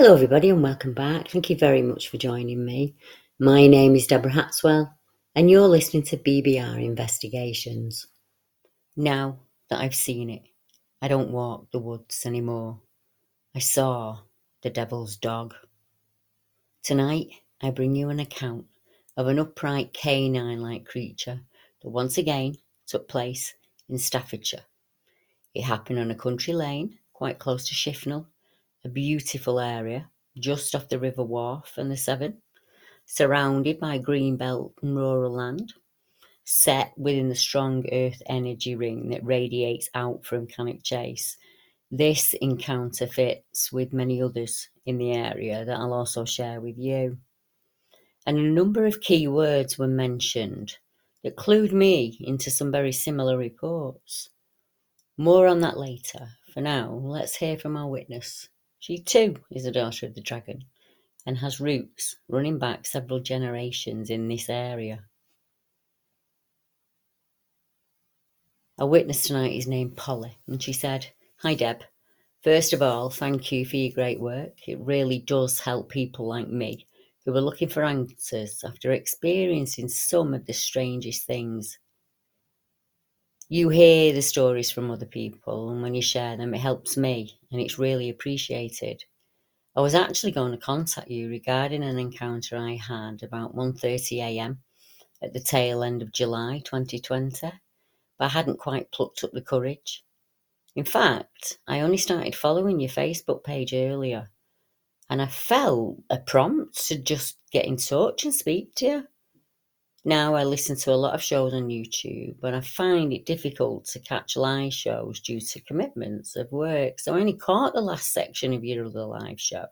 Hello, everybody, and welcome back. Thank you very much for joining me. My name is Deborah Hatswell, and you're listening to BBR Investigations. Now that I've seen it, I don't walk the woods anymore. I saw the devil's dog. Tonight, I bring you an account of an upright canine like creature that once again took place in Staffordshire. It happened on a country lane quite close to Shifnal a beautiful area just off the River Worfe and the Severn, surrounded by green belt and rural land, set within the strong earth energy ring that radiates out from Cannock Chase. This encounter fits with many others in the area that I'll also share with you. And a number of key words were mentioned that clued me into some very similar reports. More on that later. For now, let's hear from our witness. She too is a daughter of the dragon and has roots running back several generations in this area. Our witness tonight is named Polly, and she said, Hi Deb. First of all, thank you for your great work. It really does help people like me who are looking for answers after experiencing some of the strangest things. You hear the stories from other people, and when you share them, it helps me, and it's really appreciated. I was actually going to contact you regarding an encounter I had about 1:30 a.m. at the tail end of July 2020, but I hadn't quite plucked up the courage. In fact, I only started following your Facebook page earlier, and I felt a prompt to just get in touch and speak to you. Now I listen to a lot of shows on YouTube, but I find it difficult to catch live shows due to commitments of work. So I only caught the last section of your other live show.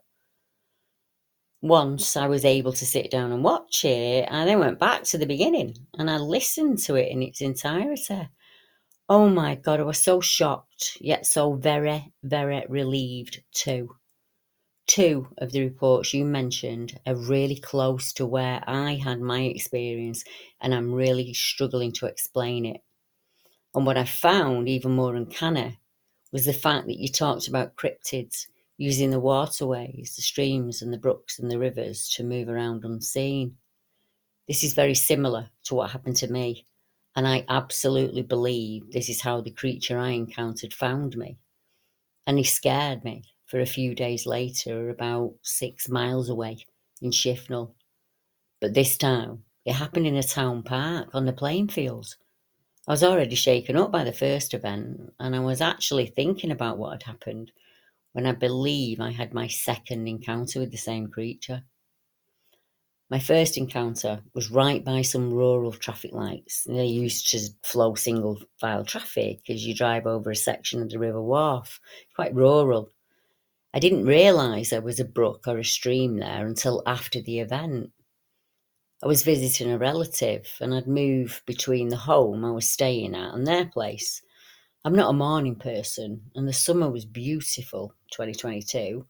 Once I was able to sit down and watch it, I then went back to the beginning and I listened to it in its entirety. Oh my God, I was so shocked, yet so very, very relieved too. Two of the reports you mentioned are really close to where I had my experience, and I'm really struggling to explain it. And what I found even more uncanny was the fact that you talked about cryptids using the waterways, the streams, and the brooks and the rivers to move around unseen. This is very similar to what happened to me, and I absolutely believe this is how the creature I encountered found me. And he scared me for a few days later, about six miles away in Shifnal. But this time, it happened in a town park on the playing fields. I was already shaken up by the first event, and I was actually thinking about what had happened when I believe I had my second encounter with the same creature. My first encounter was right by some rural traffic lights. They used to flow single file traffic as you drive over a section of the River Worfe, quite rural. I didn't realise there was a brook or a stream there until after the event. I was visiting a relative and I'd moved between the home I was staying at and their place. I'm not a morning person, and the summer was beautiful, 2022,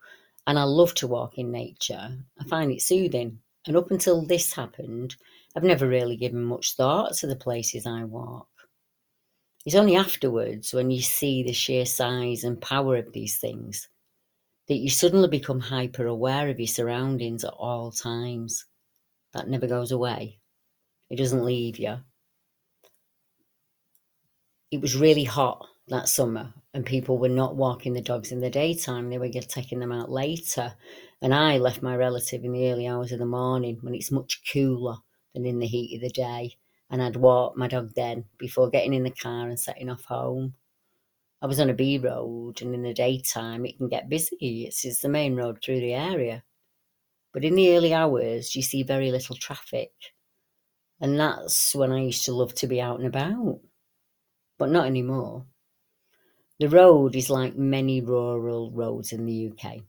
and I love to walk in nature. I find it soothing. And up until this happened, I've never really given much thought to the places I walk. It's only afterwards, when you see the sheer size and power of these things, that you suddenly become hyper aware of your surroundings at all times. That never goes away, it doesn't leave you. It was really hot that summer, and people were not walking the dogs in the daytime, they were taking them out later. And I left my relative in the early hours of the morning when it's much cooler than in the heat of the day. And I'd walk my dog then before getting in the car and setting off home. I was on a B road, and in the daytime it can get busy. It's, it's the main road through the area. But in the early hours, you see very little traffic. And that's when I used to love to be out and about. But not anymore. The road is like many rural roads in the UK.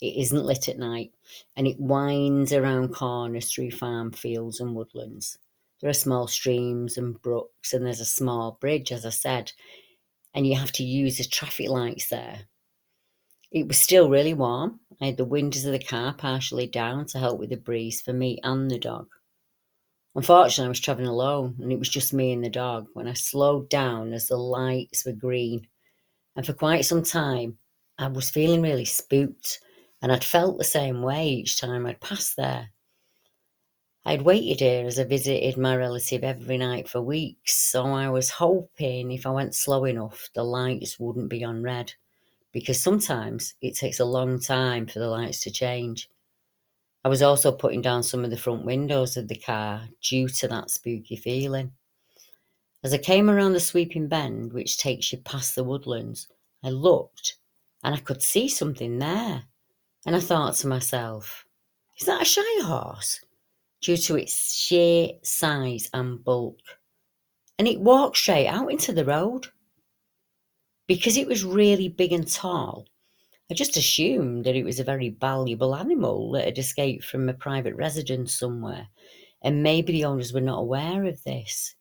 It isn't lit at night and it winds around corners through farm fields and woodlands. There are small streams and brooks, and there's a small bridge, as I said, and you have to use the traffic lights there. It was still really warm. I had the windows of the car partially down to help with the breeze for me and the dog. Unfortunately, I was travelling alone and it was just me and the dog when I slowed down as the lights were green and for quite some time, I was feeling really spooked, and I'd felt the same way each time I'd passed there. I'd waited here as I visited my relative every night for weeks, so I was hoping if I went slow enough, the lights wouldn't be on red, because sometimes it takes a long time for the lights to change. I was also putting down some of the front windows of the car due to that spooky feeling. As I came around the sweeping bend, which takes you past the woodlands, I looked and I could see something there. And I thought to myself, is that a Shire horse? Due to its sheer size and bulk. And it walked straight out into the road. Because it was really big and tall, I just assumed that it was a very valuable animal that had escaped from a private residence somewhere, and maybe the owners were not aware of this.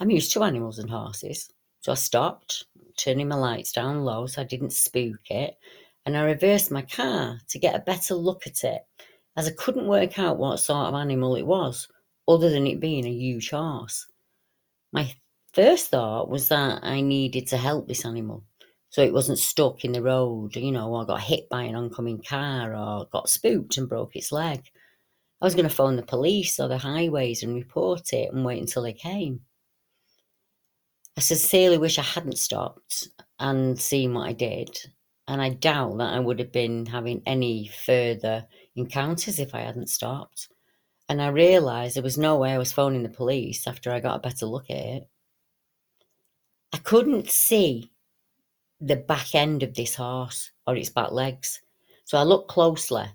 I'm used to animals and horses. So I stopped, turning my lights down low so I didn't spook it, and I reversed my car to get a better look at it, as I couldn't work out what sort of animal it was, other than it being a huge horse. My first thought was that I needed to help this animal so it wasn't stuck in the road, you know, or got hit by an oncoming car or got spooked and broke its leg. I was going to phone the police or the highways and report it and wait until they came. I sincerely wish I hadn't stopped and seen what I did. And I doubt that I would have been having any further encounters if I hadn't stopped. And I realised there was no way I was phoning the police after I got a better look at it. I couldn't see the back end of this horse or its back legs. So I looked closely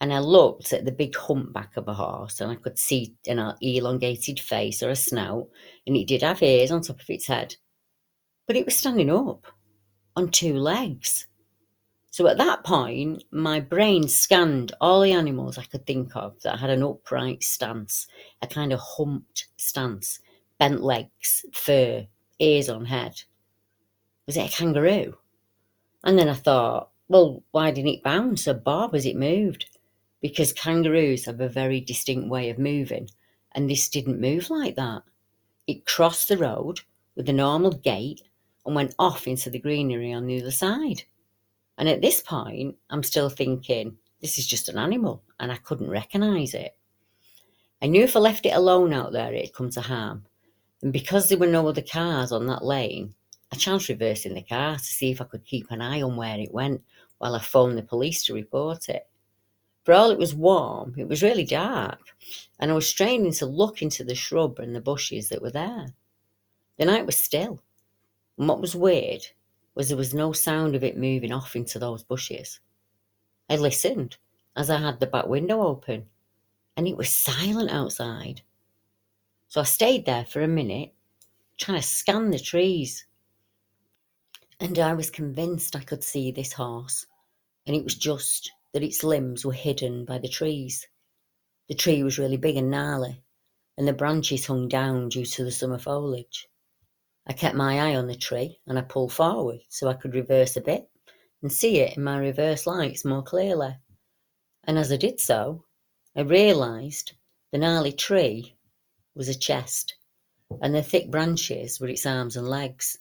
and I looked at the big humpback of a horse, and I could see an elongated face or a snout, and it did have ears on top of its head. But it was standing up on two legs. So at that point, my brain scanned all the animals I could think of that had an upright stance, a kind of humped stance, bent legs, fur, ears on head. Was it a kangaroo? And then I thought, well, why didn't it bounce or bob as it moved? because kangaroos have a very distinct way of moving, and this didn't move like that. It crossed the road with a normal gait and went off into the greenery on the other side. And at this point, I'm still thinking, this is just an animal, and I couldn't recognise it. I knew if I left it alone out there, it'd come to harm. And because there were no other cars on that lane, I chanced reversing the car to see if I could keep an eye on where it went while I phoned the police to report it. For all it was warm, it was really dark, and I was straining to look into the shrub and the bushes that were there. The night was still, and what was weird was there was no sound of it moving off into those bushes. I listened as I had the back window open, and it was silent outside. So I stayed there for a minute, trying to scan the trees. And I was convinced I could see this horse, and it was just that its limbs were hidden by the trees. The tree was really big and gnarly, and the branches hung down due to the summer foliage. I kept my eye on the tree and I pulled forward so I could reverse a bit and see it in my reverse lights more clearly. And as I did so, I realised the gnarly tree was a chest, and the thick branches were its arms and legs.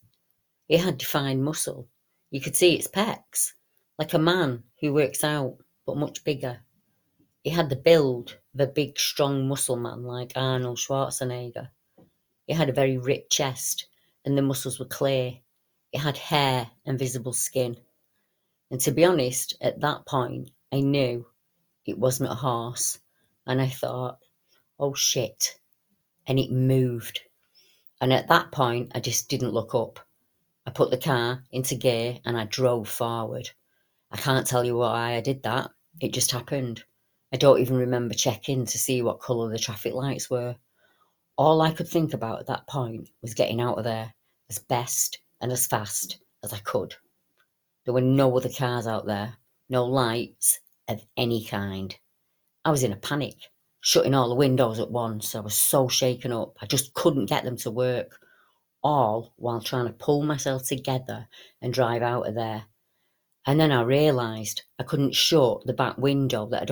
It had defined muscle. You could see its pecs, like a man who works out, but much bigger. It had the build of a big, strong muscle man like Arnold Schwarzenegger. It had a very ripped chest, and the muscles were clear. It had hair and visible skin. And to be honest, at that point, I knew it wasn't a horse. And I thought, oh shit. And it moved. And at that point, I just didn't look up. I put the car into gear and I drove forward. I can't tell you why I did that. It just happened. I don't even remember checking to see what colour the traffic lights were. All I could think about at that point was getting out of there as best and as fast as I could. There were no other cars out there, no lights of any kind. I was in a panic, shutting all the windows at once. I was so shaken up, I just couldn't get them to work, all while trying to pull myself together and drive out of there. And then I realised I couldn't shut the back window that I'd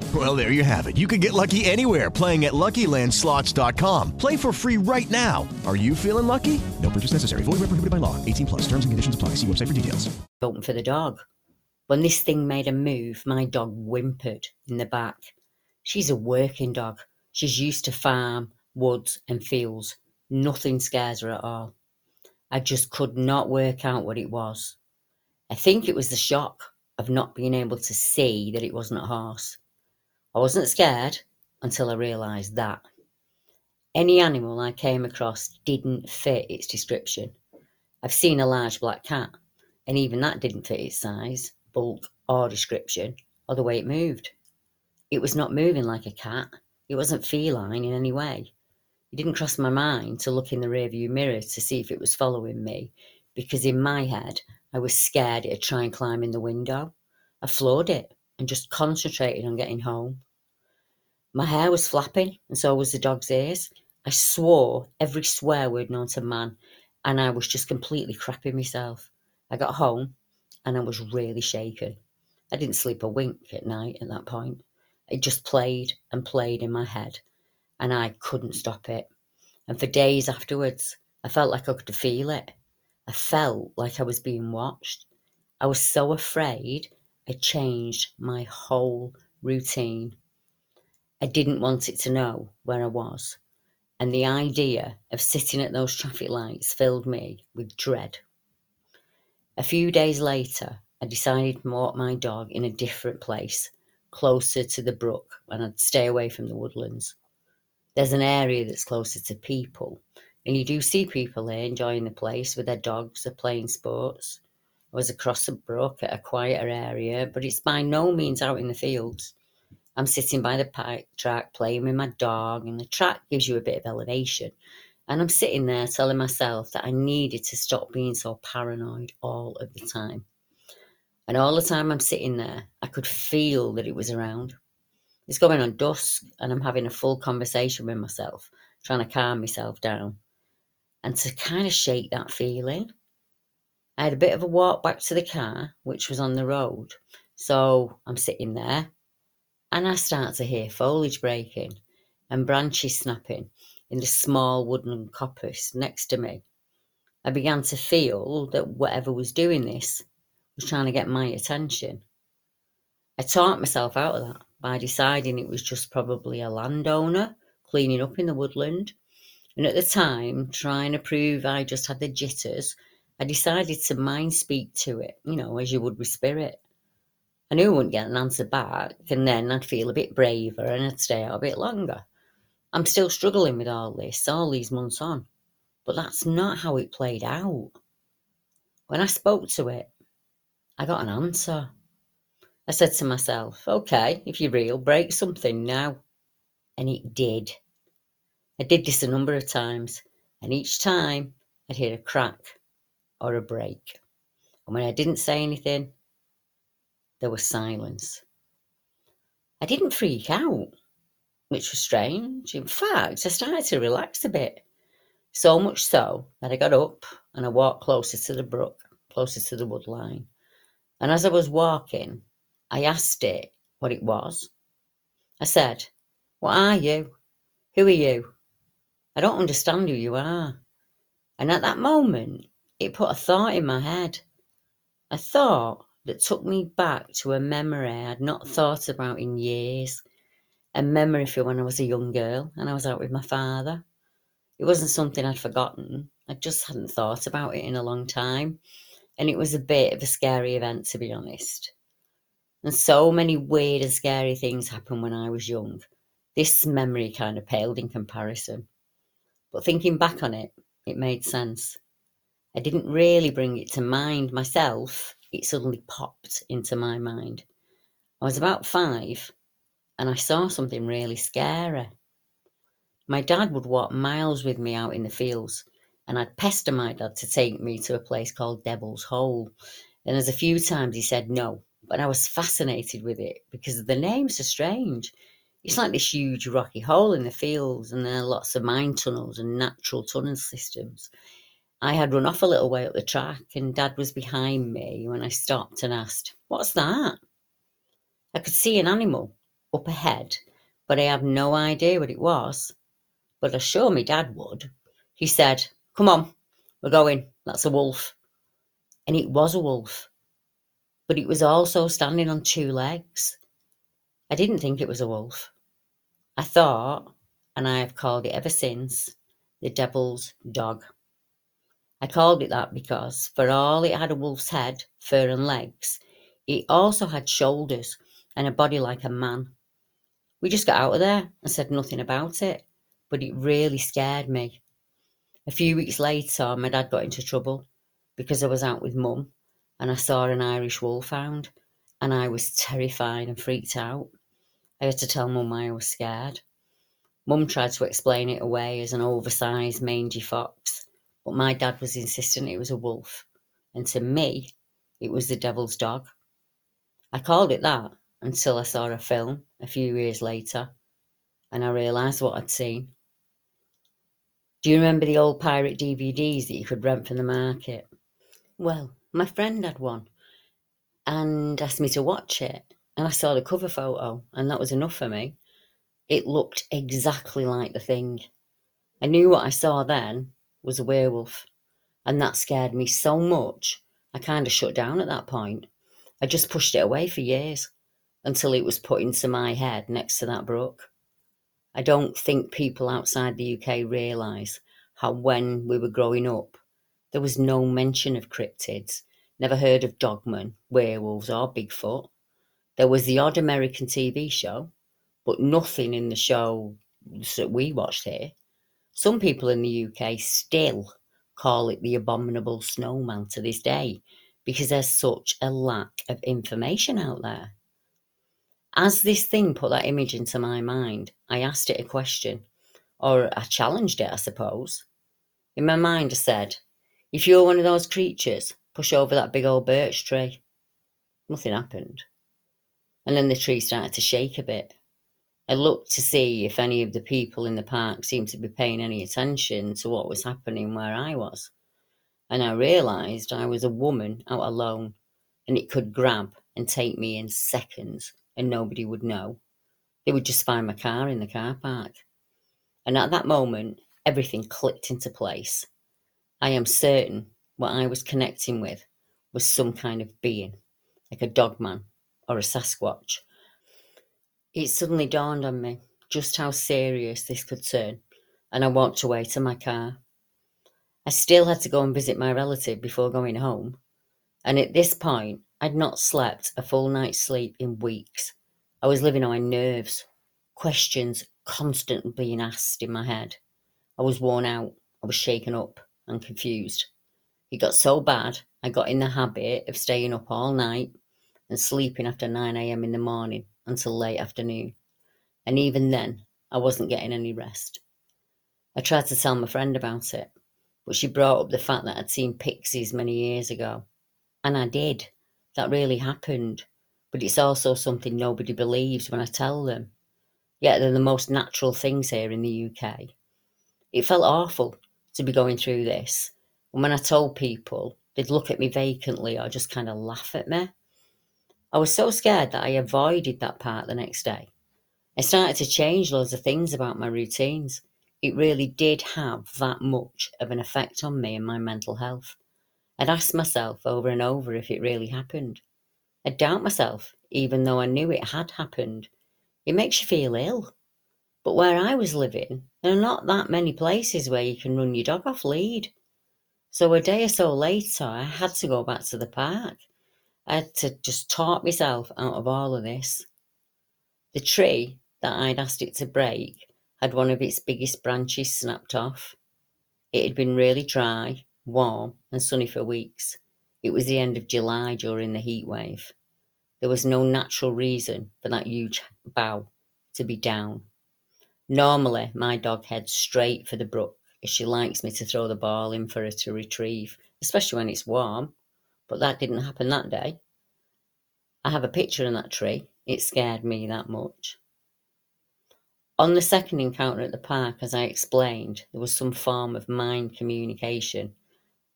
Well, there you have it. You can get lucky anywhere playing at LuckyLandSlots.com. Play for free right now. Are you feeling lucky? No purchase necessary. Void where prohibited by law. 18 plus. Terms and conditions apply. See website for details. open for the dog. When this thing made a move, my dog whimpered in the back. She's a working dog. She's used to farm, woods, and fields. Nothing scares her at all. I just could not work out what it was. I think it was the shock of not being able to see that it wasn't a horse. I wasn't scared until I realised that. Any animal I came across didn't fit its description. I've seen a large black cat, and even that didn't fit its size, bulk, or description, or the way it moved. It was not moving like a cat. It wasn't feline in any way. It didn't cross my mind to look in the rearview mirror to see if it was following me, because in my head I was scared it'd try and climb in the window. I floored it and just concentrated on getting home. My hair was flapping, and so was the dog's ears. I swore every swear word known to man, and I was just completely crapping myself. I got home and I was really shaken. I didn't sleep a wink at night at that point. It just played and played in my head, and I couldn't stop it. And for days afterwards, I felt like I could feel it. I felt like I was being watched. I was so afraid I changed my whole routine. I didn't want it to know where I was, and the idea of sitting at those traffic lights filled me with dread. A few days later, I decided to walk my dog in a different place, closer to the brook, and I'd stay away from the woodlands. There's an area that's closer to people, and you do see people there enjoying the place with their dogs or playing sports. I was across the brook at a quieter area, but it's by no means out in the fields. I'm sitting by the pike track playing with my dog, and the track gives you a bit of elevation. And I'm sitting there telling myself that I needed to stop being so paranoid all of the time. And all the time I'm sitting there, I could feel that it was around. It's going on dusk, and I'm having a full conversation with myself, trying to calm myself down. And to kind of shake that feeling, I had a bit of a walk back to the car, which was on the road. So I'm sitting there and I start to hear foliage breaking and branches snapping in the small wooden coppice next to me. I began to feel that whatever was doing this was trying to get my attention. I talked myself out of that by deciding it was just probably a landowner cleaning up in the woodland. And at the time, trying to prove I just had the jitters, I decided to mind speak to it, you know, as you would with spirit. I knew I wouldn't get an answer back, and then I'd feel a bit braver and I'd stay out a bit longer. I'm still struggling with all this, all these months on, but that's not how it played out. When I spoke to it, I got an answer. I said to myself, okay, if you're real, break something now. And it did. I did this a number of times, and each time I'd hear a crack or a break. And when I didn't say anything, there was silence. I didn't freak out, which was strange. In fact, I started to relax a bit. So much so that I got up and I walked closer to the brook, closer to the wood line. And as I was walking, I asked it what it was. I said, What are you? Who are you? I don't understand who you are. And at that moment, it put a thought in my head. A thought that took me back to a memory I'd not thought about in years. A memory for when I was a young girl and I was out with my father. It wasn't something I'd forgotten. I just hadn't thought about it in a long time. And it was a bit of a scary event, to be honest. And so many weird and scary things happened when I was young. This memory kind of paled in comparison. But thinking back on it, it made sense. I didn't really bring it to mind myself it suddenly popped into my mind. I was about five and I saw something really scary. My dad would walk miles with me out in the fields, and I'd pester my dad to take me to a place called Devil's Hole. And there's a few times he said no, but I was fascinated with it because the name's so strange. It's like this huge rocky hole in the fields, and there are lots of mine tunnels and natural tunnel systems. I had run off a little way up the track, and Dad was behind me when I stopped and asked, What's that? I could see an animal up ahead, but I have no idea what it was. But I sure my dad would. He said, Come on, we're going. That's a wolf. And it was a wolf. But it was also standing on two legs. I didn't think it was a wolf. I thought, and I have called it ever since, the devil's dog. I called it that because, for all it had a wolf's head, fur, and legs, it also had shoulders and a body like a man. We just got out of there and said nothing about it, but it really scared me. A few weeks later, my dad got into trouble because I was out with mum and I saw an Irish wolfhound and I was terrified and freaked out. I had to tell mum I was scared. Mum tried to explain it away as an oversized mangy fox, but my dad was insistent it was a wolf, and to me, it was the devil's dog. I called it that until I saw a film a few years later and I realised what I'd seen. Do you remember the old pirate DVDs that you could rent from the market? Well, my friend had one and asked me to watch it, and I saw the cover photo, and that was enough for me. It looked exactly like the thing. I knew what I saw then was a werewolf. And that scared me so much, I kind of shut down at that point. I just pushed it away for years until it was put into my head next to that brook. I don't think people outside the UK realise how, when we were growing up, there was no mention of cryptids, never heard of dogmen, werewolves, or Bigfoot. There was the odd American TV show, but nothing in the show that we watched here. Some people in the UK still call it the abominable snowman to this day because there's such a lack of information out there. As this thing put that image into my mind, I asked it a question, or I challenged it, I suppose. In my mind, I said, If you're one of those creatures, push over that big old birch tree. Nothing happened. And then the tree started to shake a bit. I looked to see if any of the people in the park seemed to be paying any attention to what was happening where I was. and I realised I was a woman out alone and it could grab and take me in seconds and nobody would know. They would just find my car in the car park. And at that moment, everything clicked into place. I am certain what I was connecting with was some kind of being, like a dogman or a Sasquatch. It suddenly dawned on me just how serious this could turn, and I walked away to my car. I still had to go and visit my relative before going home, and at this point, I'd not slept a full night's sleep in weeks. I was living on my nerves, questions constantly being asked in my head. I was worn out, I was shaken up and confused. It got so bad, I got in the habit of staying up all night and sleeping after 9am in the morning until late afternoon. And even then, I wasn't getting any rest. I tried to tell my friend about it, but she brought up the fact that I'd seen pixies many years ago. And I did. That really happened. But it's also something nobody believes when I tell them. Yet they're the most natural things here in the UK. It felt awful to be going through this. And when I told people, they'd look at me vacantly or just kind of laugh at me. I was so scared that I avoided that part the next day. I started to change loads of things about my routines. It really did have that much of an effect on me and my mental health. I'd ask myself over and over if it really happened. I'd doubt myself, even though I knew it had happened. It makes you feel ill. But where I was living, there are not that many places where you can run your dog off lead. So a day or so later, I had to go back to the park. I had to just talk myself out of all of this. The tree that I'd asked it to break had one of its biggest branches snapped off. It had been really dry, warm, and sunny for weeks. It was the end of July during the heat wave. There was no natural reason for that huge bough to be down. Normally, my dog heads straight for the brook as she likes me to throw the ball in for her to retrieve, especially when it's warm but that didn't happen that day. I have a picture in that tree. It scared me that much. On the second encounter at the park, as I explained, there was some form of mind communication,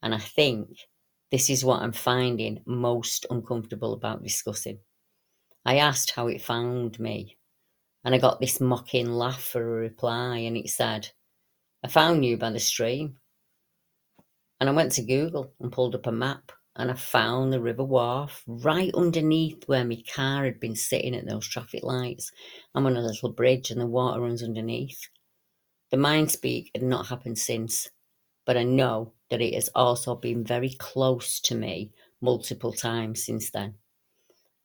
and I think this is what I'm finding most uncomfortable about discussing. I asked how it found me, and I got this mocking laugh for a reply, and it said, I found you by the stream. And I went to Google and pulled up a map and I found the river Worfe right underneath where my car had been sitting at those traffic lights. I'm on a little bridge and the water runs underneath. The mind speak had not happened since, but I know that it has also been very close to me multiple times since then.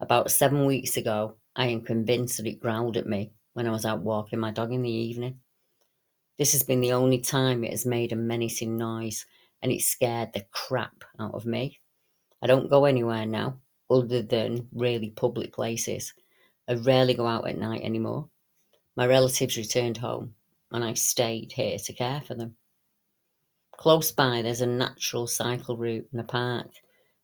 About seven weeks ago, I am convinced that it growled at me when I was out walking my dog in the evening. This has been the only time it has made a menacing noise, and it scared the crap out of me. I don't go anywhere now other than really public places. I rarely go out at night anymore. My relatives returned home and I stayed here to care for them. Close by, there's a natural cycle route and a park.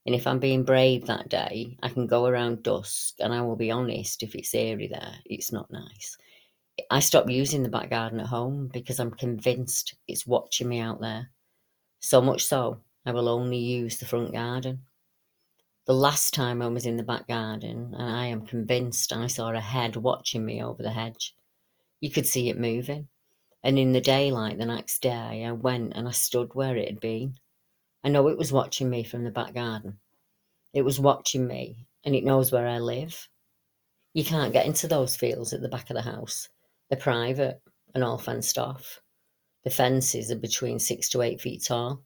And if I'm being brave that day, I can go around dusk. And I will be honest, if it's eerie there, it's not nice. I stopped using the back garden at home because I'm convinced it's watching me out there. So much so, I will only use the front garden. The last time I was in the back garden, and I am convinced I saw a head watching me over the hedge. You could see it moving. And in the daylight the next day, I went and I stood where it had been. I know it was watching me from the back garden. It was watching me, and it knows where I live. You can't get into those fields at the back of the house. They're private and all fenced off. The fences are between six to eight feet tall,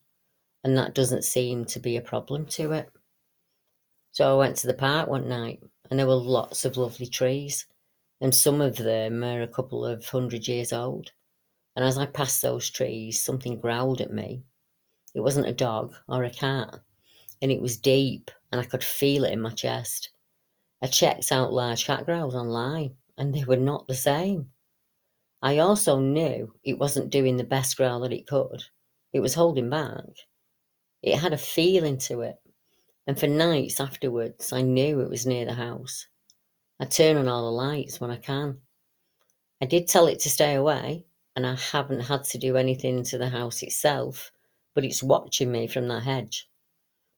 and that doesn't seem to be a problem to it. So I went to the park one night and there were lots of lovely trees, and some of them are a couple of hundred years old. And as I passed those trees, something growled at me. It wasn't a dog or a cat, and it was deep, and I could feel it in my chest. I checked out large cat growls online, and they were not the same. I also knew it wasn't doing the best growl that it could. It was holding back. It had a feeling to it, and for nights afterwards I knew it was near the house. I turn on all the lights when I can. I did tell it to stay away, and I haven't had to do anything to the house itself, but it's watching me from that hedge.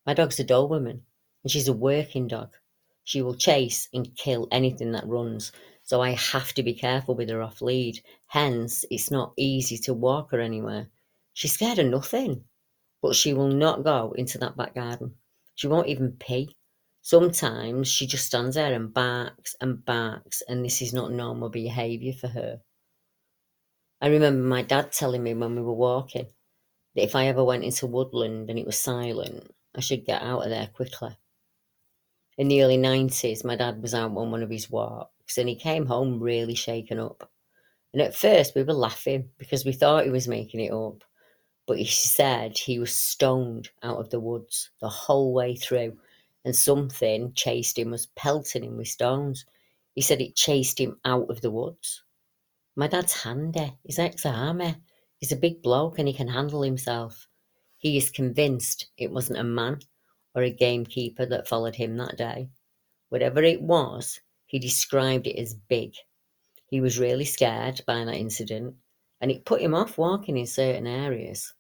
My dog's a Doberman, and she's a working dog. She will chase and kill anything that runs, so I have to be careful with her off lead. Hence, it's not easy to walk her anywhere. She's scared of nothing, but she will not go into that back garden. She won't even pee. Sometimes she just stands there and barks and barks, and this is not normal behaviour for her. I remember my dad telling me when we were walking that if I ever went into woodland and it was silent, I should get out of there quickly. In the early 90s, my dad was out on one of his walks and he came home really shaken up. And at first, we were laughing because we thought he was making it up. But he said he was stoned out of the woods the whole way through, and something chased him, was pelting him with stones. He said it chased him out of the woods. My dad's handy. He's ex army. He's a big bloke and he can handle himself. He is convinced it wasn't a man or a gamekeeper that followed him that day. Whatever it was, he described it as big. He was really scared by that incident and it put him off walking in certain areas.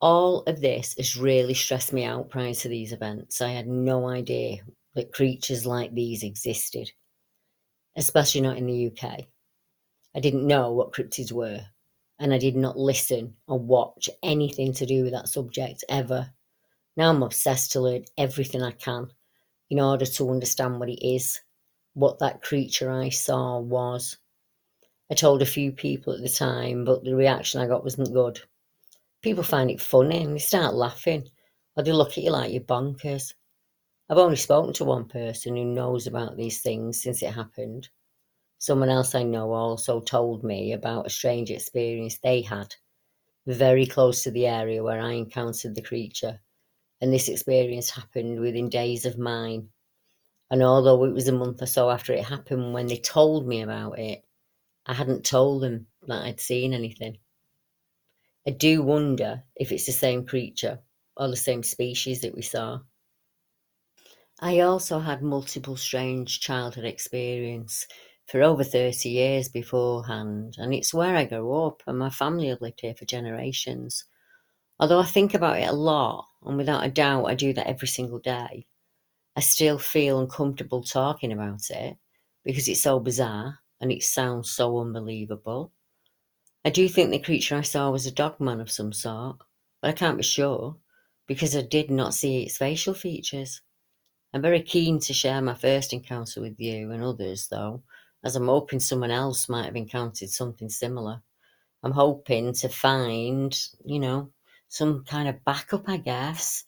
All of this has really stressed me out prior to these events. I had no idea that creatures like these existed, especially not in the UK. I didn't know what cryptids were, and I did not listen or watch anything to do with that subject ever. Now I'm obsessed to learn everything I can in order to understand what it is, what that creature I saw was. I told a few people at the time, but the reaction I got wasn't good. People find it funny and they start laughing, or they look at you like you're bonkers. I've only spoken to one person who knows about these things since it happened. Someone else I know also told me about a strange experience they had very close to the area where I encountered the creature, and this experience happened within days of mine. And although it was a month or so after it happened when they told me about it, I hadn't told them that I'd seen anything. I do wonder if it's the same creature or the same species that we saw. I also had multiple strange childhood experience for over 30 years beforehand, and it's where I grew up, and my family have lived here for generations. Although I think about it a lot, and without a doubt, I do that every single day, I still feel uncomfortable talking about it because it's so bizarre and it sounds so unbelievable. I do think the creature I saw was a dogman of some sort, but I can't be sure because I did not see its facial features. I'm very keen to share my first encounter with you and others, though, as I'm hoping someone else might have encountered something similar. I'm hoping to find, you know, some kind of backup, I guess.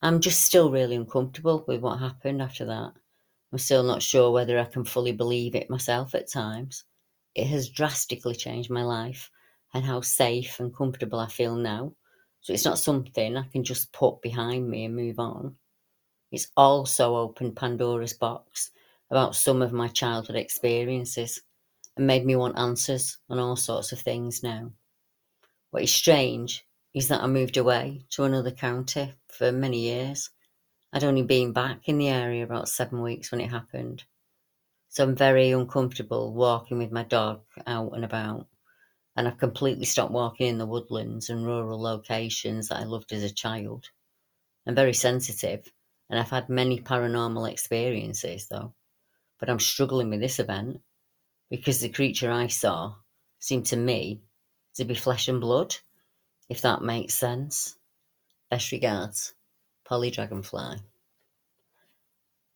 I'm just still really uncomfortable with what happened after that. I'm still not sure whether I can fully believe it myself at times. It has drastically changed my life and how safe and comfortable I feel now. So it's not something I can just put behind me and move on. It's also opened Pandora's box about some of my childhood experiences and made me want answers on all sorts of things now. What is strange is that I moved away to another county for many years. I'd only been back in the area about seven weeks when it happened. So I'm very uncomfortable walking with my dog out and about. And I've completely stopped walking in the woodlands and rural locations that I loved as a child. I'm very sensitive and I've had many paranormal experiences though but I'm struggling with this event because the creature I saw seemed to me to be flesh and blood, if that makes sense. Best regards, Polly Dragonfly.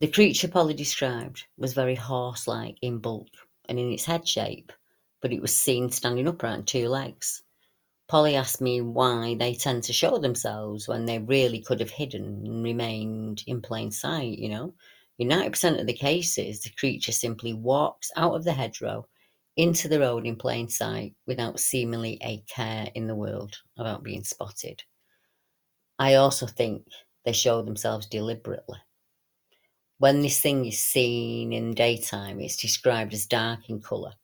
The creature Polly described was very horse like in bulk and in its head shape, but it was seen standing upright on two legs. Polly asked me why they tend to show themselves when they really could have hidden and remained in plain sight, you know, in 90% of the cases, the creature simply walks out of the hedgerow into the road in plain sight without seemingly a care in the world about being spotted. I also think they show themselves deliberately. When this thing is seen in daytime, it's described as dark in colour,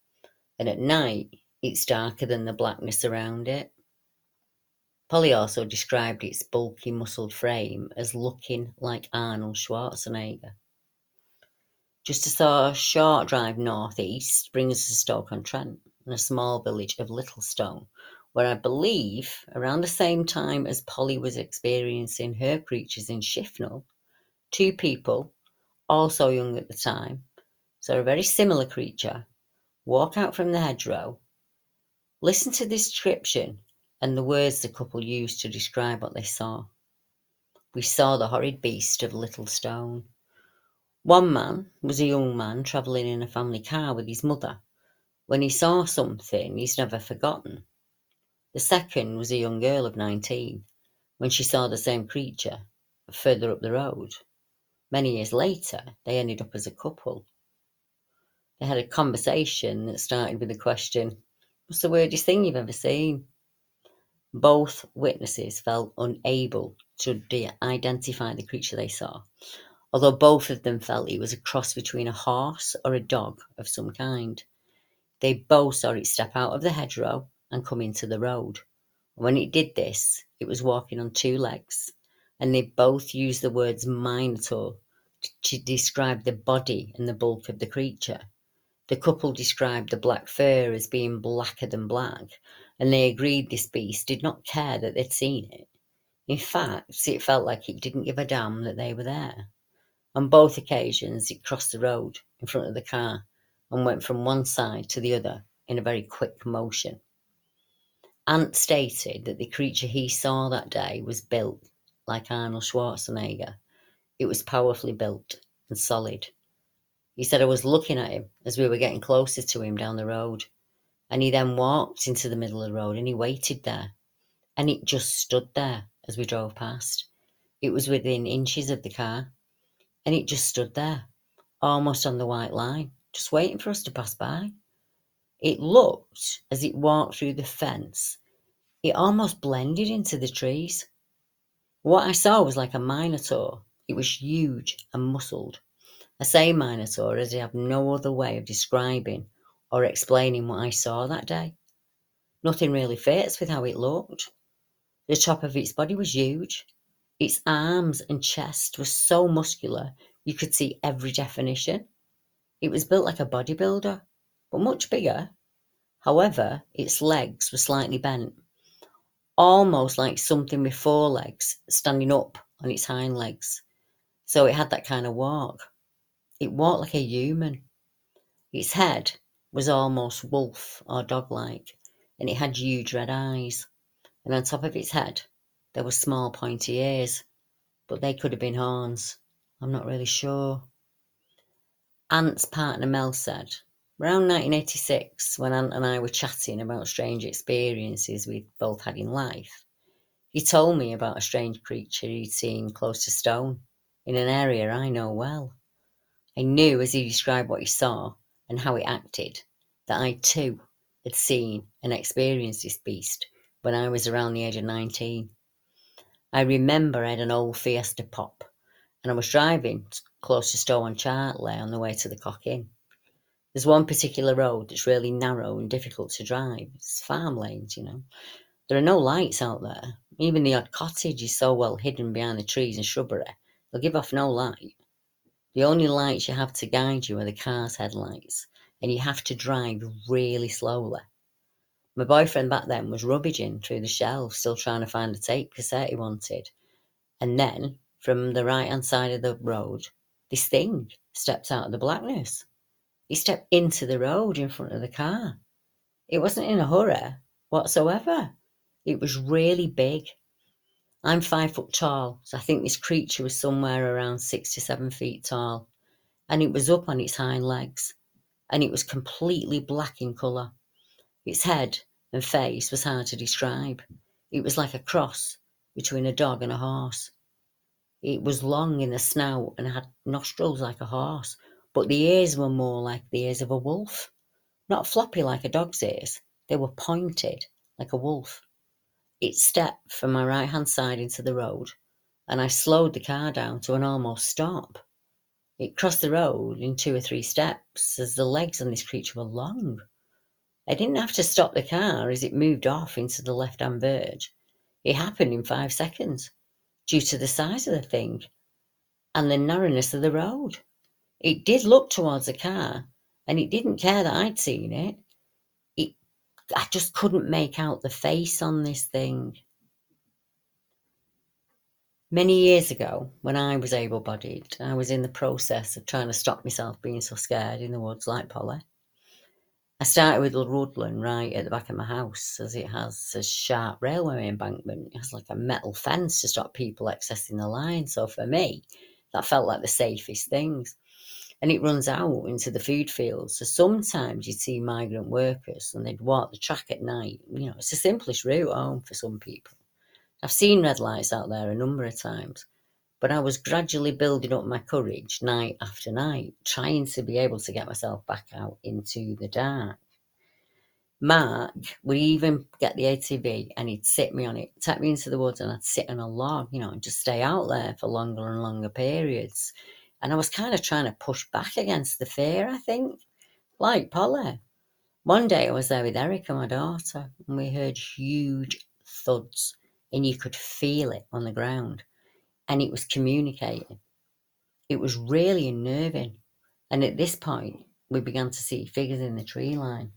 and at night, it's darker than the blackness around it. Polly also described its bulky, muscled frame as looking like Arnold Schwarzenegger. Just a short drive north-east brings us to Stoke-on-Trent and a small village of Littlestone, where I believe around the same time as Polly was experiencing her creatures in Shifnal, two people, also young at the time, so a very similar creature, walk out from the hedgerow, listen to the description and the words the couple used to describe what they saw. We saw the horrid beast of Little Stone. One man was a young man travelling in a family car with his mother. When he saw something he's never forgotten. The second was a young girl of nineteen, when she saw the same creature further up the road. Many years later, they ended up as a couple. They had a conversation that started with the question, What's the weirdest thing you've ever seen? Both witnesses felt unable to de- identify the creature they saw, although both of them felt it was a cross between a horse or a dog of some kind. They both saw it step out of the hedgerow and come into the road. When it did this, it was walking on two legs, and they both used the words minotaur to describe the body and the bulk of the creature. The couple described the black fur as being blacker than black, and they agreed this beast did not care that they'd seen it. In fact, it felt like it didn't give a damn that they were there. On both occasions, it crossed the road in front of the car and went from one side to the other in a very quick motion. Ant stated that the creature he saw that day was built like Arnold Schwarzenegger. It was powerfully built and solid. He said I was looking at him as we were getting closer to him down the road, and he then walked into the middle of the road and he waited there, and it just stood there as we drove past. It was within inches of the car, and it just stood there, almost on the white line, just waiting for us to pass by. It looked, as it walked through the fence, it almost blended into the trees. What I saw was like a minotaur. It was huge and muscled. I say minotaur as I have no other way of describing or explaining what I saw that day. Nothing really fits with how it looked. The top of its body was huge. Its arms and chest were so muscular you could see every definition. It was built like a bodybuilder, but much bigger. However, its legs were slightly bent, almost like something with four legs standing up on its hind legs. So it had that kind of walk. It walked like a human. Its head was almost wolf or dog like, and it had huge red eyes. And on top of its head, there were small pointy ears, but they could have been horns. I'm not really sure. Ant's partner Mel said, around 1986, when Ant and I were chatting about strange experiences we'd both had in life, he told me about a strange creature he'd seen close to Stone, in an area I know well. I knew as he described what he saw and how it acted that I too had seen and experienced this beast when I was around the age of 19. I remember I had an old Fiesta pop and I was driving close to Stow on Chartley on the way to the Cock Inn. There's one particular road that's really narrow and difficult to drive. It's farm lanes, you know. There are no lights out there. Even the odd cottage is so well hidden behind the trees and shrubbery, they'll give off no light. The only lights you have to guide you are the car's headlights, and you have to drive really slowly. My boyfriend back then was rummaging through the shelves, still trying to find a tape cassette he wanted. And then, from the right hand side of the road, this thing stepped out of the blackness. He stepped into the road in front of the car. It wasn't in a hurry whatsoever. It was really big. I'm five foot tall, so I think this creature was somewhere around six to seven feet tall. And it was up on its hind legs, and it was completely black in colour. Its head and face was hard to describe. It was like a cross between a dog and a horse. It was long in the snout and had nostrils like a horse, but the ears were more like the ears of a wolf. Not floppy like a dog's ears, they were pointed like a wolf. It stepped from my right hand side into the road, and I slowed the car down to an almost stop. It crossed the road in two or three steps, as the legs on this creature were long. I didn't have to stop the car as it moved off into the left hand verge. It happened in five seconds, due to the size of the thing and the narrowness of the road. It did look towards the car, and it didn't care that I'd seen it. It I just couldn't make out the face on this thing. Many years ago, when I was able bodied, I was in the process of trying to stop myself being so scared in the woods like Polly. I started with a woodland right at the back of my house, as it has a sharp railway embankment. It has like a metal fence to stop people accessing the line. So for me, that felt like the safest things. And it runs out into the food fields. So sometimes you'd see migrant workers and they'd walk the track at night. You know, it's the simplest route home for some people. I've seen red lights out there a number of times, but I was gradually building up my courage night after night, trying to be able to get myself back out into the dark. Mark would even get the ATV and he'd sit me on it, take me into the woods, and I'd sit on a log, you know, and just stay out there for longer and longer periods. And I was kind of trying to push back against the fear, I think, like Polly. One day I was there with Erica, my daughter, and we heard huge thuds and you could feel it on the ground. And it was communicating. It was really unnerving. And at this point, we began to see figures in the tree line.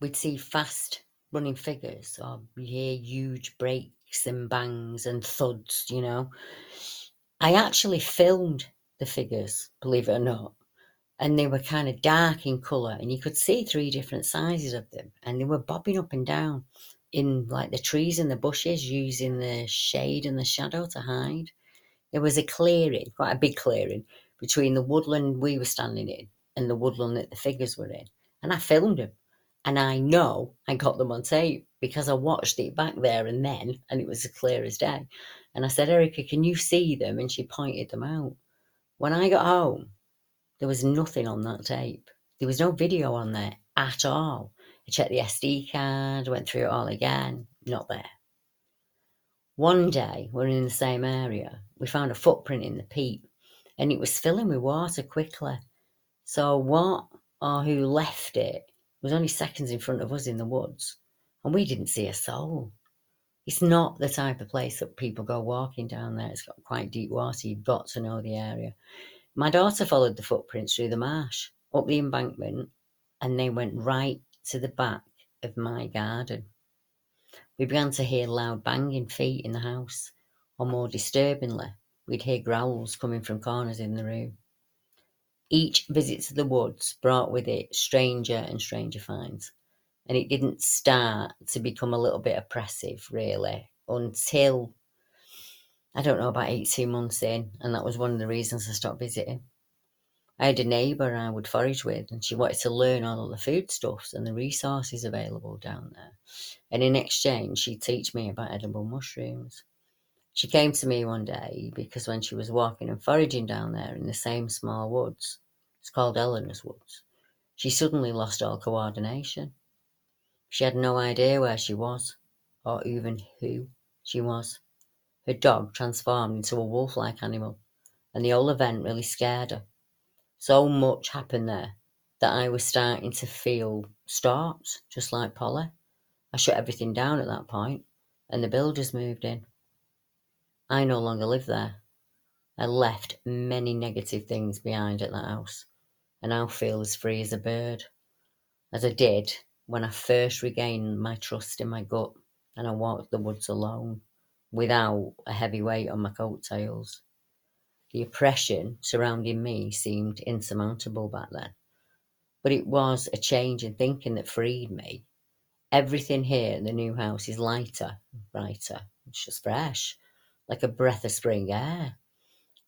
We'd see fast running figures, or you hear huge breaks and bangs and thuds, you know. I actually filmed the figures, believe it or not. And they were kind of dark in colour, and you could see three different sizes of them, and they were bobbing up and down in like the trees and the bushes using the shade and the shadow to hide. There was a clearing, quite a big clearing, between the woodland we were standing in and the woodland that the figures were in. And I filmed them. And I know I got them on tape because I watched it back there and then, and it was as clear as day. And I said, Erica, can you see them? And she pointed them out. When I got home, there was nothing on that tape. There was no video on there at all. I checked the SD card, went through it all again, not there. One day, we're in the same area, we found a footprint in the peat and it was filling with water quickly. So, what or who left it was only seconds in front of us in the woods and we didn't see a soul. It's not the type of place that people go walking down there. It's got quite deep water. You've got to know the area. My daughter followed the footprints through the marsh, up the embankment, and they went right to the back of my garden. We began to hear loud banging feet in the house, or more disturbingly, we'd hear growls coming from corners in the room. Each visit to the woods brought with it stranger and stranger finds, and it didn't start to become a little bit oppressive, really, until I don't know, about 18 months in, and that was one of the reasons I stopped visiting. I had a neighbour I would forage with, and she wanted to learn all of the foodstuffs and the resources available down there. And in exchange, she'd teach me about edible mushrooms. She came to me one day because when she was walking and foraging down there in the same small woods, it's called Eleanor's Woods, she suddenly lost all coordination. She had no idea where she was, or even who she was. Her dog transformed into a wolf like animal, and the whole event really scared her so much happened there that I was starting to feel stalked, just like Polly. I shut everything down at that point, and the builders moved in. I no longer live there. I left many negative things behind at that house, and now feel as free as a bird, as I did when I first regained my trust in my gut and I walked the woods alone, without a heavy weight on my coattails. The oppression surrounding me seemed insurmountable back then. But it was a change in thinking that freed me. Everything here in the new house is lighter, brighter, it's just fresh, like a breath of spring air.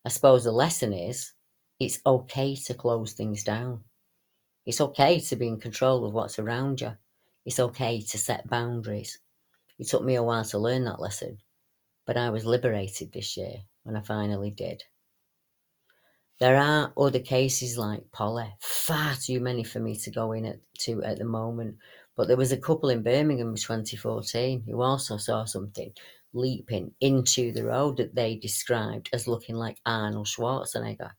I suppose the lesson is it's okay to close things down. It's okay to be in control of what's around you. It's okay to set boundaries. It took me a while to learn that lesson, but I was liberated this year when I finally did. There are other cases like Polly, far too many for me to go in at, to at the moment. But there was a couple in Birmingham in 2014 who also saw something leaping into the road that they described as looking like Arnold Schwarzenegger.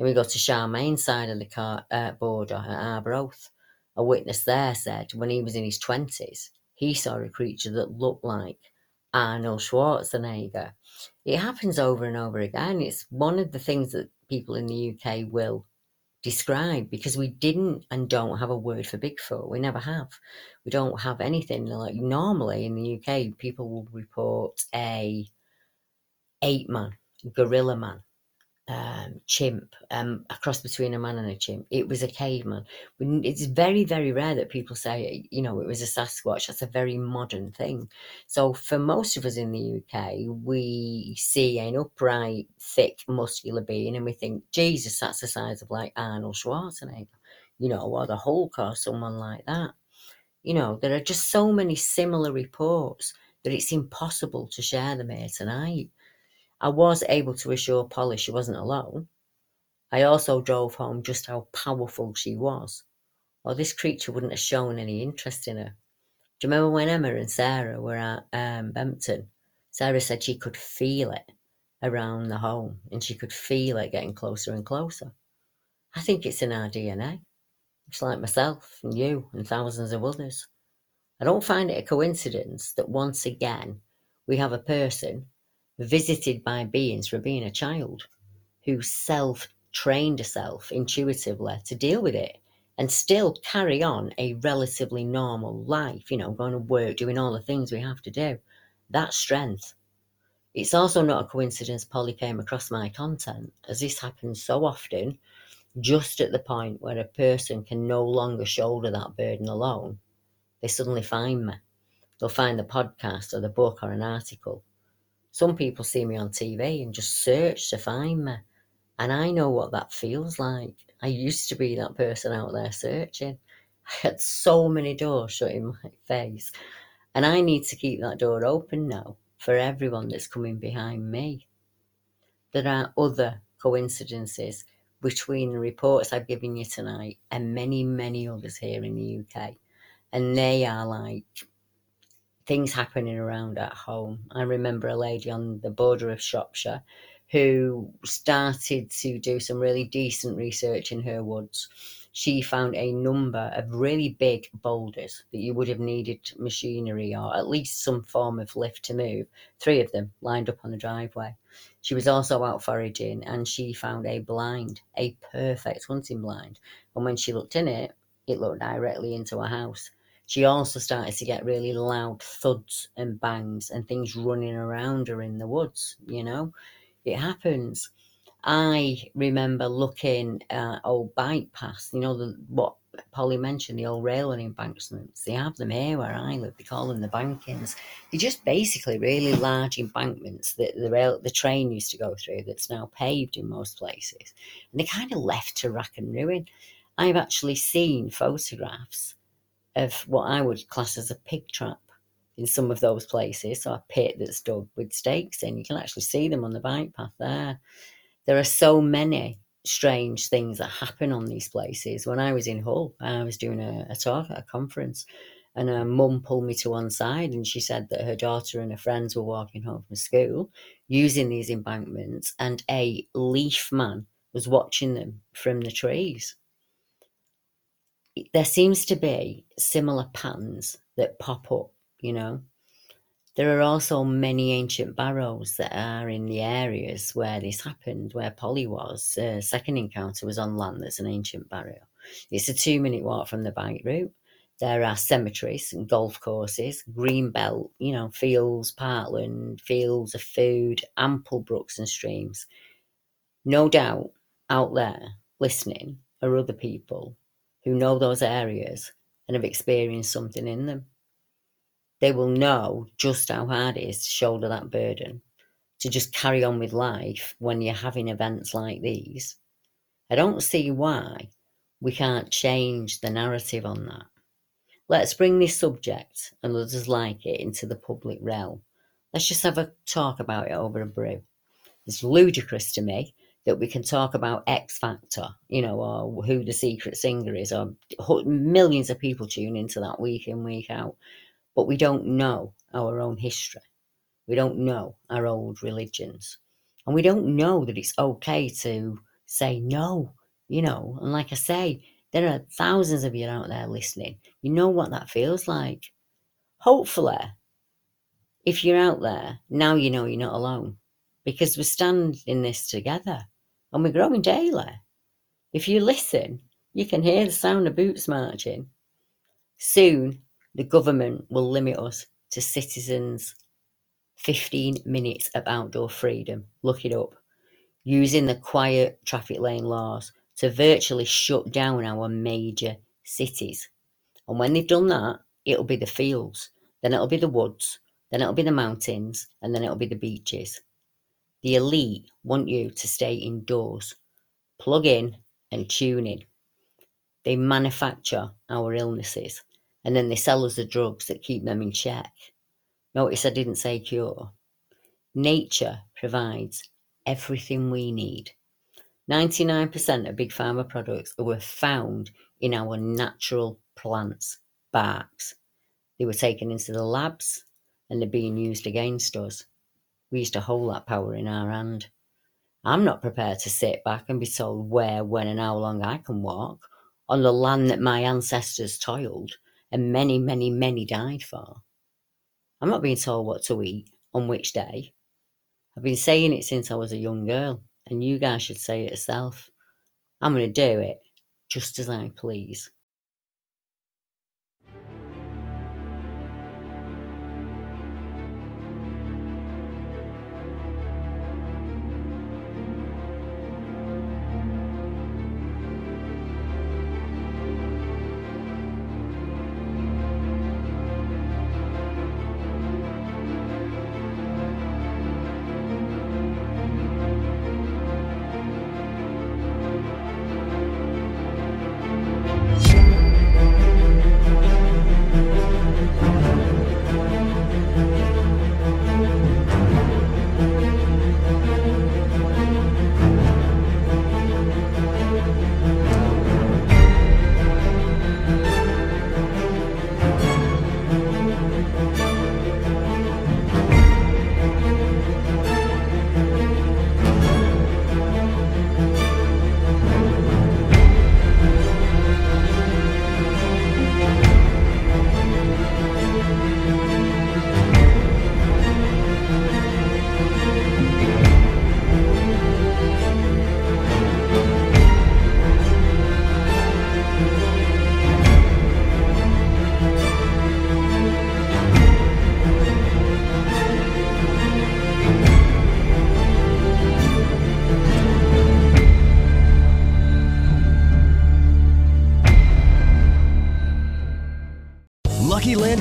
Then we go to Charmaine's side of the car, uh, border at Arbroath. A witness there said when he was in his 20s, he saw a creature that looked like Arnold Schwarzenegger. It happens over and over again. It's one of the things that people in the UK will describe because we didn't and don't have a word for Bigfoot. We never have. We don't have anything like normally in the UK. People will report a ape man, gorilla man, um, chimp, um, a cross between a man and a chimp. It was a caveman. It's very, very rare that people say, you know, it was a Sasquatch. That's a very modern thing. So for most of us in the UK, we see an upright, thick, muscular being and we think, Jesus, that's the size of like Arnold Schwarzenegger, you know, or the Hulk or someone like that. You know, there are just so many similar reports that it's impossible to share them here tonight. I was able to assure Polly she wasn't alone. I also drove home just how powerful she was, or this creature wouldn't have shown any interest in her. Do you remember when Emma and Sarah were at um, Bempton? Sarah said she could feel it around the home and she could feel it getting closer and closer. I think it's in our DNA. It's like myself and you and thousands of others. I don't find it a coincidence that once again we have a person visited by beings from being a child who self trained herself intuitively to deal with it and still carry on a relatively normal life, you know, going to work, doing all the things we have to do. That strength. It's also not a coincidence Polly came across my content, as this happens so often, just at the point where a person can no longer shoulder that burden alone. They suddenly find me. They'll find the podcast or the book or an article some people see me on TV and just search to find me. And I know what that feels like. I used to be that person out there searching. I had so many doors shut in my face. And I need to keep that door open now for everyone that's coming behind me. There are other coincidences between the reports I've given you tonight and many, many others here in the UK. And they are like things happening around at home. I remember a lady on the border of Shropshire who started to do some really decent research in her woods. She found a number of really big boulders that you would have needed machinery or at least some form of lift to move, three of them lined up on the driveway. She was also out foraging and she found a blind, a perfect hunting blind. And when she looked in it, it looked directly into a house she also started to get really loud thuds and bangs and things running around her in the woods, you know. It happens. I remember looking at old bike paths, you know, the, what Polly mentioned, the old railway embankments. They have them here where I live. They call them the bankings. They're just basically really large embankments that the rail, the train used to go through. That's now paved in most places, and they're kind of left to rack and ruin. I've actually seen photographs of what I would class as a pig trap in some of those places. So a pit that's dug with stakes in. You can actually see them on the bike path there. There are so many strange things that happen on these places. When I was in Hull, I was doing a, a talk at a conference, and a mum pulled me to one side and she said that her daughter and her friends were walking home from school using these embankments, and a leaf man was watching them from the trees there seems to be similar patterns that pop up, you know. There are also many ancient barrows that are in the areas where this happened, where Polly was. Uh, second encounter was on land that's an ancient barrow. It's a two minute walk from the bike route. There are cemeteries and golf courses, green belt, you know, fields, parkland, fields of food, ample brooks and streams. No doubt out there listening are other people who know those areas and have experienced something in them. They will know just how hard it is to shoulder that burden, to just carry on with life when you're having events like these. I don't see why we can't change the narrative on that. Let's bring this subject and others like it into the public realm. Let's just have a talk about it over a brew. It's ludicrous to me that we can talk about X Factor, you know, or who the secret singer is, or millions of people tune into that week in, week out. But we don't know our own history. We don't know our old religions. And we don't know that it's okay to say no, you know. And like I say, there are thousands of you out there listening. You know what that feels like. Hopefully, if you're out there, now you know you're not alone because we stand in this together and we're growing daily. If you listen, you can hear the sound of boots marching. Soon, the government will limit us to citizens' 15 minutes of outdoor freedom. Look it up. Using the quiet traffic lane laws to virtually shut down our major cities. And when they've done that, it'll be the fields, then it'll be the woods, then it'll be the mountains, and then it'll be the beaches. The elite want you to stay indoors, plug in and tune in. They manufacture our illnesses and then they sell us the drugs that keep them in check. Notice I didn't say cure. Nature provides everything we need. 99% of big pharma products were found in our natural plants, barks. They were taken into the labs and they're being used against us. We used to hold that power in our hand. I'm not prepared to sit back and be told where, when, and how long I can walk on the land that my ancestors toiled and many, many, many died for. I'm not being told what to eat on which day. I've been saying it since I was a young girl, and you guys should say it yourself. I'm going to do it just as I please.